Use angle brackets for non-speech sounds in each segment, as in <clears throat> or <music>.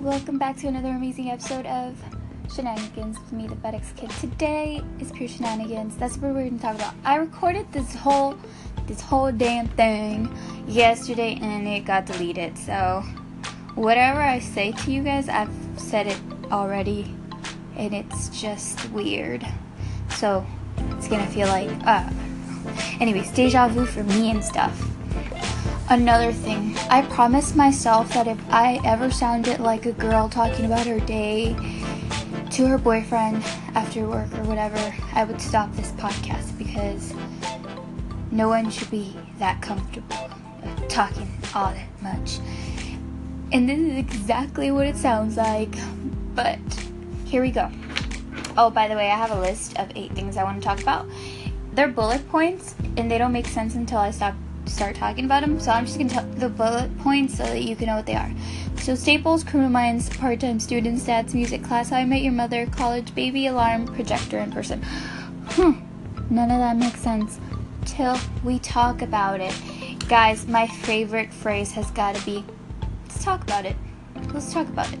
welcome back to another amazing episode of Shenanigans with me, the FedEx Kid. Today is pure shenanigans. That's what we're gonna talk about. I recorded this whole, this whole damn thing yesterday, and it got deleted. So, whatever I say to you guys, I've said it already, and it's just weird. So, it's gonna feel like, uh, anyways, deja vu for me and stuff. Another thing, I promised myself that if I ever sounded like a girl talking about her day to her boyfriend after work or whatever, I would stop this podcast because no one should be that comfortable talking all that much. And this is exactly what it sounds like, but here we go. Oh, by the way, I have a list of eight things I want to talk about. They're bullet points, and they don't make sense until I stop start talking about them. So I'm just gonna tell the bullet points so that you can know what they are. So Staples, Criminal Minds, part-time student, stats, music class, How I Met Your Mother, college, baby alarm, projector in person. Hmm, none of that makes sense till we talk about it. Guys, my favorite phrase has got to be, let's talk about it. Let's talk about it.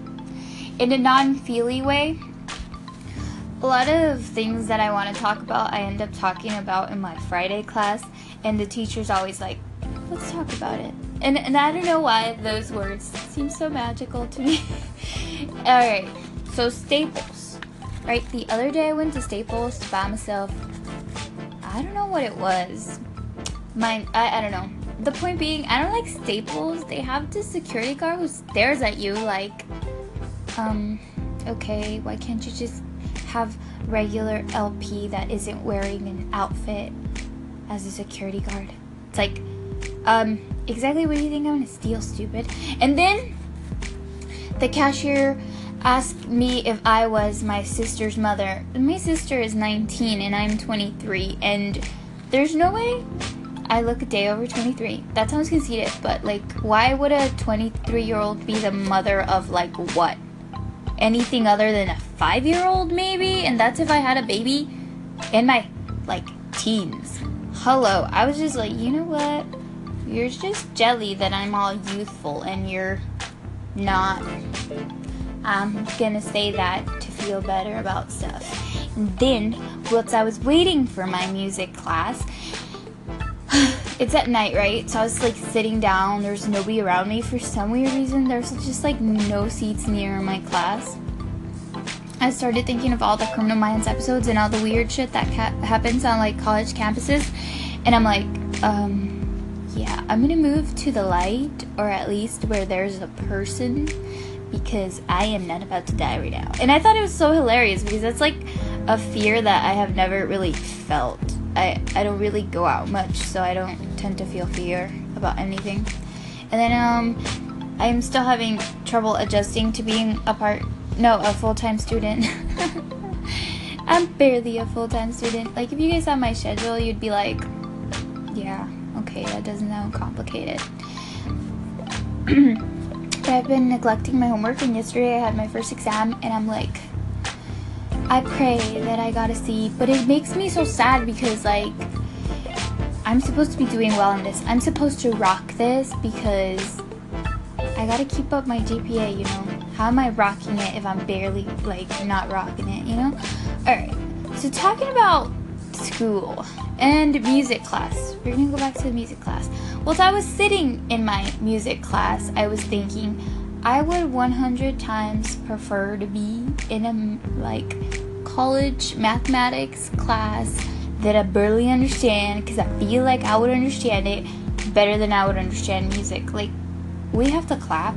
In a non-feely way, a lot of things that I want to talk about, I end up talking about in my Friday class, and the teacher's always like, let's talk about it. And, and I don't know why those words seem so magical to me. <laughs> Alright, so Staples. Right, the other day I went to Staples to buy myself, I don't know what it was. My, I, I don't know. The point being, I don't like Staples. They have this security guard who stares at you like, um, okay, why can't you just have regular LP that isn't wearing an outfit as a security guard. It's like, um, exactly what do you think I'm gonna steal, stupid? And then the cashier asked me if I was my sister's mother. My sister is 19 and I'm 23, and there's no way I look a day over 23. That sounds conceited, but like, why would a 23 year old be the mother of like what? Anything other than a five year old, maybe? And that's if I had a baby in my like teens hello. I was just like, you know what? You're just jelly that I'm all youthful and you're not. I'm gonna say that to feel better about stuff. And then, whilst I was waiting for my music class, <sighs> it's at night, right? So I was like sitting down, there's nobody around me for some weird reason. There's just like no seats near my class. I started thinking of all the Criminal Minds episodes and all the weird shit that ca- happens on like college campuses, and I'm like, um, yeah, I'm gonna move to the light, or at least where there's a person, because I am not about to die right now. And I thought it was so hilarious because that's like a fear that I have never really felt. I I don't really go out much, so I don't tend to feel fear about anything. And then um, I'm still having trouble adjusting to being a part no, a full time student. <laughs> I'm barely a full time student. Like, if you guys saw my schedule, you'd be like, yeah, okay, that doesn't sound complicated. <clears throat> I've been neglecting my homework, and yesterday I had my first exam, and I'm like, I pray that I got a C, but it makes me so sad because, like, I'm supposed to be doing well in this. I'm supposed to rock this because I gotta keep up my GPA, you know? How am I rocking it if I'm barely like not rocking it, you know? Alright, so talking about school and music class. We're gonna go back to the music class. Well, as I was sitting in my music class, I was thinking I would 100 times prefer to be in a like college mathematics class that I barely understand because I feel like I would understand it better than I would understand music. Like, we have to clap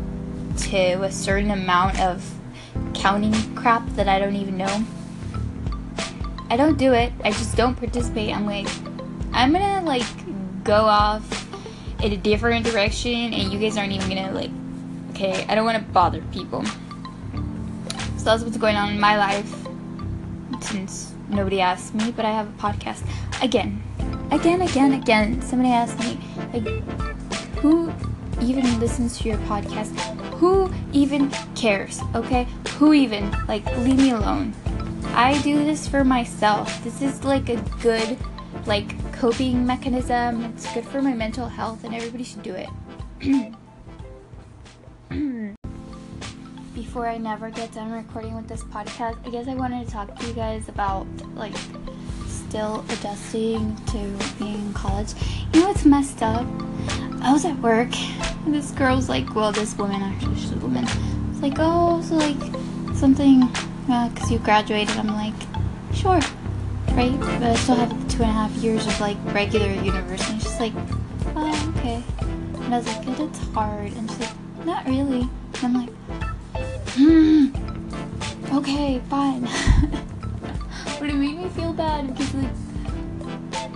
to a certain amount of counting crap that I don't even know. I don't do it. I just don't participate. I'm like, I'm gonna like go off in a different direction, and you guys aren't even gonna like. Okay, I don't want to bother people. So that's what's going on in my life. Since nobody asked me, but I have a podcast again, again, again, again. Somebody asked me, like, who even listens to your podcast? Who even cares? Okay? Who even? Like, leave me alone. I do this for myself. This is like a good, like, coping mechanism. It's good for my mental health, and everybody should do it. <clears throat> before I never get done recording with this podcast, I guess I wanted to talk to you guys about like still adjusting to being in college. You know what's messed up? I was at work and this girl's like, well, this woman actually, she's a woman. It's like, oh, so like something, because you graduated. I'm like, sure, right? But I still have two and a half years of like regular university. She's like, oh, okay. And I was like, it's hard. And she's like, not really. And I'm like, hmm, okay, fine. <laughs> but it made me feel bad because like,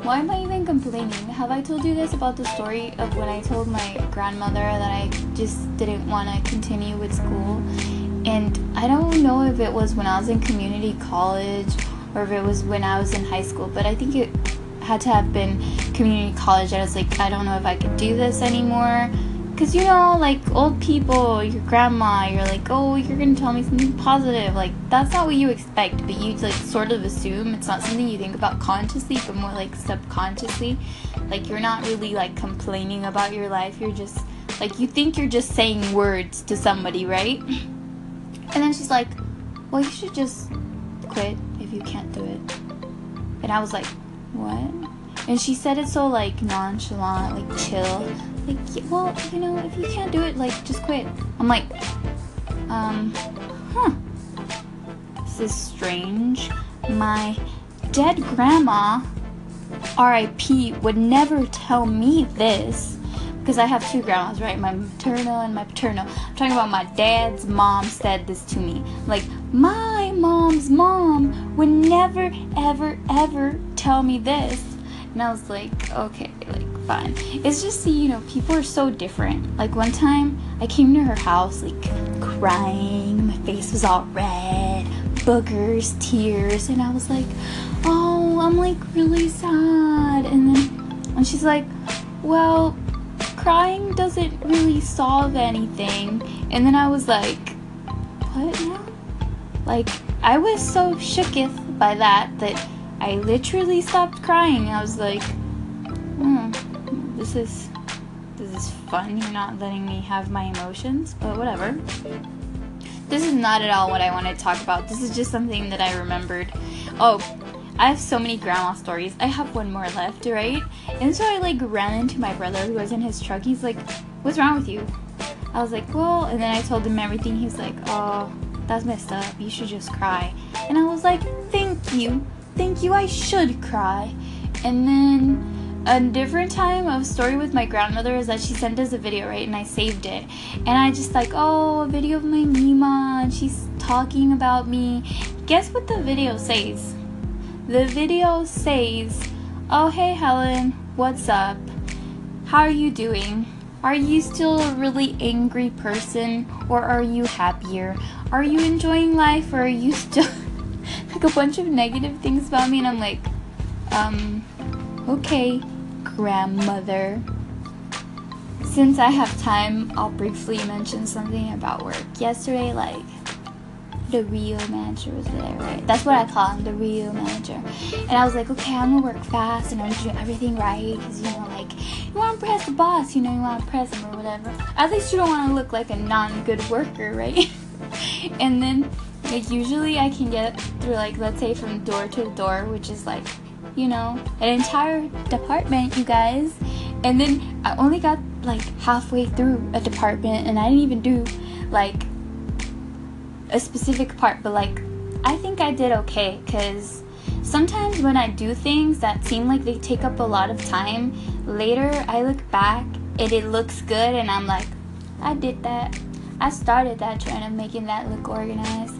why am I even complaining? Have I told you guys about the story of when I told my grandmother that I just didn't want to continue with school? And I don't know if it was when I was in community college or if it was when I was in high school, but I think it had to have been community college. I was like, I don't know if I could do this anymore. Because, you know, like old people, your grandma, you're like, oh, you're going to tell me something positive. Like, that's not what you expect, but you, like, sort of assume it's not something you think about consciously, but more like subconsciously. Like, you're not really, like, complaining about your life. You're just, like, you think you're just saying words to somebody, right? And then she's like, well, you should just quit if you can't do it. And I was like, what? And she said it so like nonchalant, like chill. Like, well, you know, if you can't do it, like, just quit. I'm like, um, huh. This is strange. My dead grandma, RIP, would never tell me this. Because I have two grandmas, right? My maternal and my paternal. I'm talking about my dad's mom said this to me. Like, my mom's mom would never, ever, ever tell me this. And I was like, okay, like, fine. It's just, you know, people are so different. Like, one time I came to her house, like, crying. My face was all red, boogers, tears. And I was like, oh, I'm like really sad. And then, and she's like, well, crying doesn't really solve anything. And then I was like, what now? Like, I was so shooketh by that that I literally stopped crying. I was like, hmm, this is this is fun. You're not letting me have my emotions, but whatever. This is not at all what I want to talk about. This is just something that I remembered. Oh, I have so many grandma stories. I have one more left, right? And so I like ran into my brother who was in his truck. He's like, "What's wrong with you?" I was like, "Well," and then I told him everything. He's like, "Oh, that's messed up. You should just cry." And I was like, "Thank you." Thank you, I should cry. And then a different time of story with my grandmother is that she sent us a video, right? And I saved it. And I just like, oh, a video of my Mima, and she's talking about me. Guess what the video says? The video says, oh, hey, Helen, what's up? How are you doing? Are you still a really angry person or are you happier? Are you enjoying life or are you still like a bunch of negative things about me, and I'm like, um, okay, grandmother. Since I have time, I'll briefly mention something about work. Yesterday, like, the real manager was there, right? That's what I call him, the real manager. And I was like, okay, I'm gonna work fast and I'm gonna do everything right, because you know, like, you wanna press the boss, you know, you wanna press him or whatever. At least you don't wanna look like a non good worker, right? <laughs> and then like usually I can get through like let's say from door to door, which is like, you know, an entire department, you guys. And then I only got like halfway through a department and I didn't even do like a specific part, but like I think I did okay cuz sometimes when I do things that seem like they take up a lot of time, later I look back and it looks good and I'm like, I did that. I started that trend of making that look organized.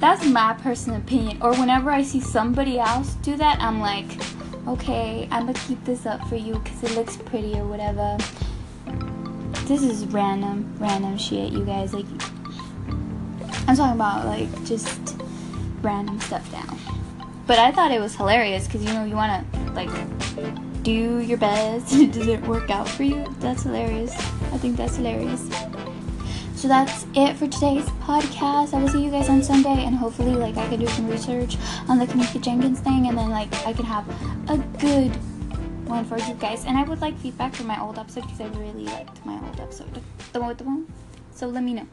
That's my personal opinion. Or whenever I see somebody else do that, I'm like, okay, I'm gonna keep this up for you because it looks pretty or whatever. This is random, random shit, you guys. Like, I'm talking about like just random stuff now. But I thought it was hilarious because you know you wanna like do your best. <laughs> it doesn't work out for you. That's hilarious. I think that's hilarious. So that's it for today's podcast. I will see you guys on Sunday, and hopefully, like, I can do some research on the Kenneka Jenkins thing, and then, like, I can have a good one for you guys. And I would like feedback from my old episode because I really liked my old episode, the one with the one. So let me know.